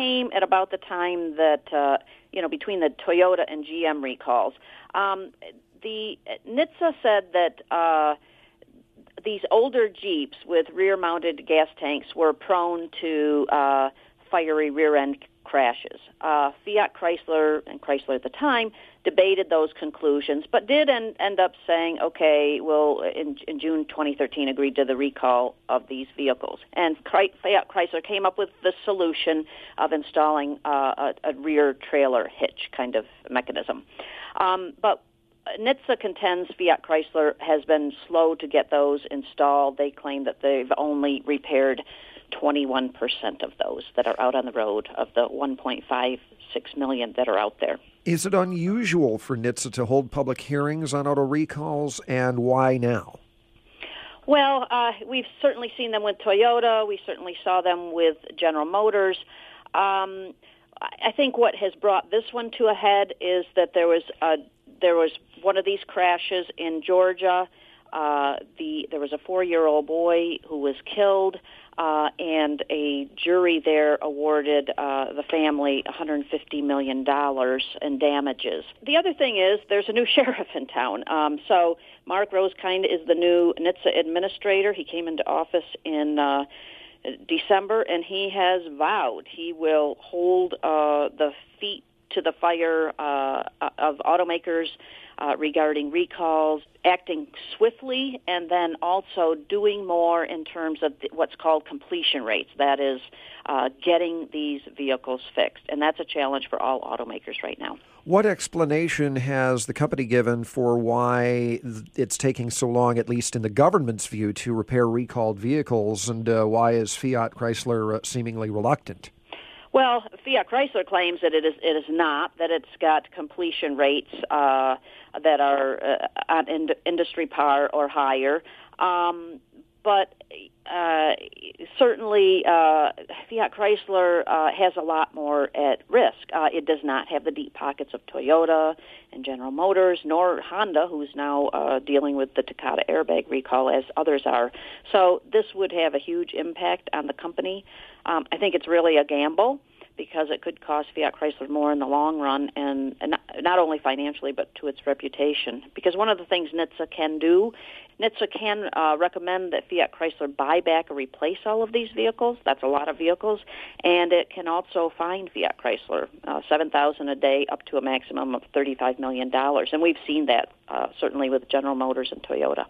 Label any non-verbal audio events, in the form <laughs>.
came at about the time that uh, you know between the Toyota and GM recalls. Um, the NHTSA said that uh, these older Jeeps with rear-mounted gas tanks were prone to uh, fiery rear-end crashes. Uh, Fiat Chrysler and Chrysler at the time debated those conclusions, but did end, end up saying, okay, well, in, in June 2013, agreed to the recall of these vehicles. And Fiat Chrysler came up with the solution of installing uh, a, a rear trailer hitch kind of mechanism. Um, but NHTSA contends Fiat Chrysler has been slow to get those installed. They claim that they've only repaired 21% of those that are out on the road of the 1.56 million that are out there. Is it unusual for NHTSA to hold public hearings on auto recalls, and why now? Well, uh, we've certainly seen them with Toyota. We certainly saw them with General Motors. Um, I think what has brought this one to a head is that there was a, there was one of these crashes in Georgia. Uh, the there was a four-year-old boy who was killed uh, and a jury there awarded uh, the family $150 million in damages. The other thing is there's a new <laughs> sheriff in town. Um, so Mark Rosekind is the new NHTSA administrator. He came into office in uh, December, and he has vowed he will hold uh, the feet to the fire uh, of automakers uh, regarding recalls, acting swiftly, and then also doing more in terms of what's called completion rates. That is, uh, getting these vehicles fixed. And that's a challenge for all automakers right now. What explanation has the company given for why it's taking so long, at least in the government's view, to repair recalled vehicles, and uh, why is Fiat Chrysler uh, seemingly reluctant? Well, Fiat Chrysler claims that it is it is not that it's got completion rates uh, that are uh, on ind- industry par or higher. Um, but uh, certainly, uh, Fiat Chrysler uh, has a lot more at risk. Uh, it does not have the deep pockets of Toyota and General Motors, nor Honda, who's now uh, dealing with the Takata airbag recall, as others are. So this would have a huge impact on the company. Um, I think it's really a gamble because it could cost Fiat Chrysler more in the long run, and, and not, only financially but to its reputation. Because one of the things NHTSA can do, NHTSA can uh, recommend that Fiat Chrysler buy back or replace all of these vehicles. That's a lot of vehicles, and it can also fine Fiat Chrysler uh, seven thousand a day up to a maximum of thirty-five million dollars. And we've seen that uh, certainly with General Motors and Toyota.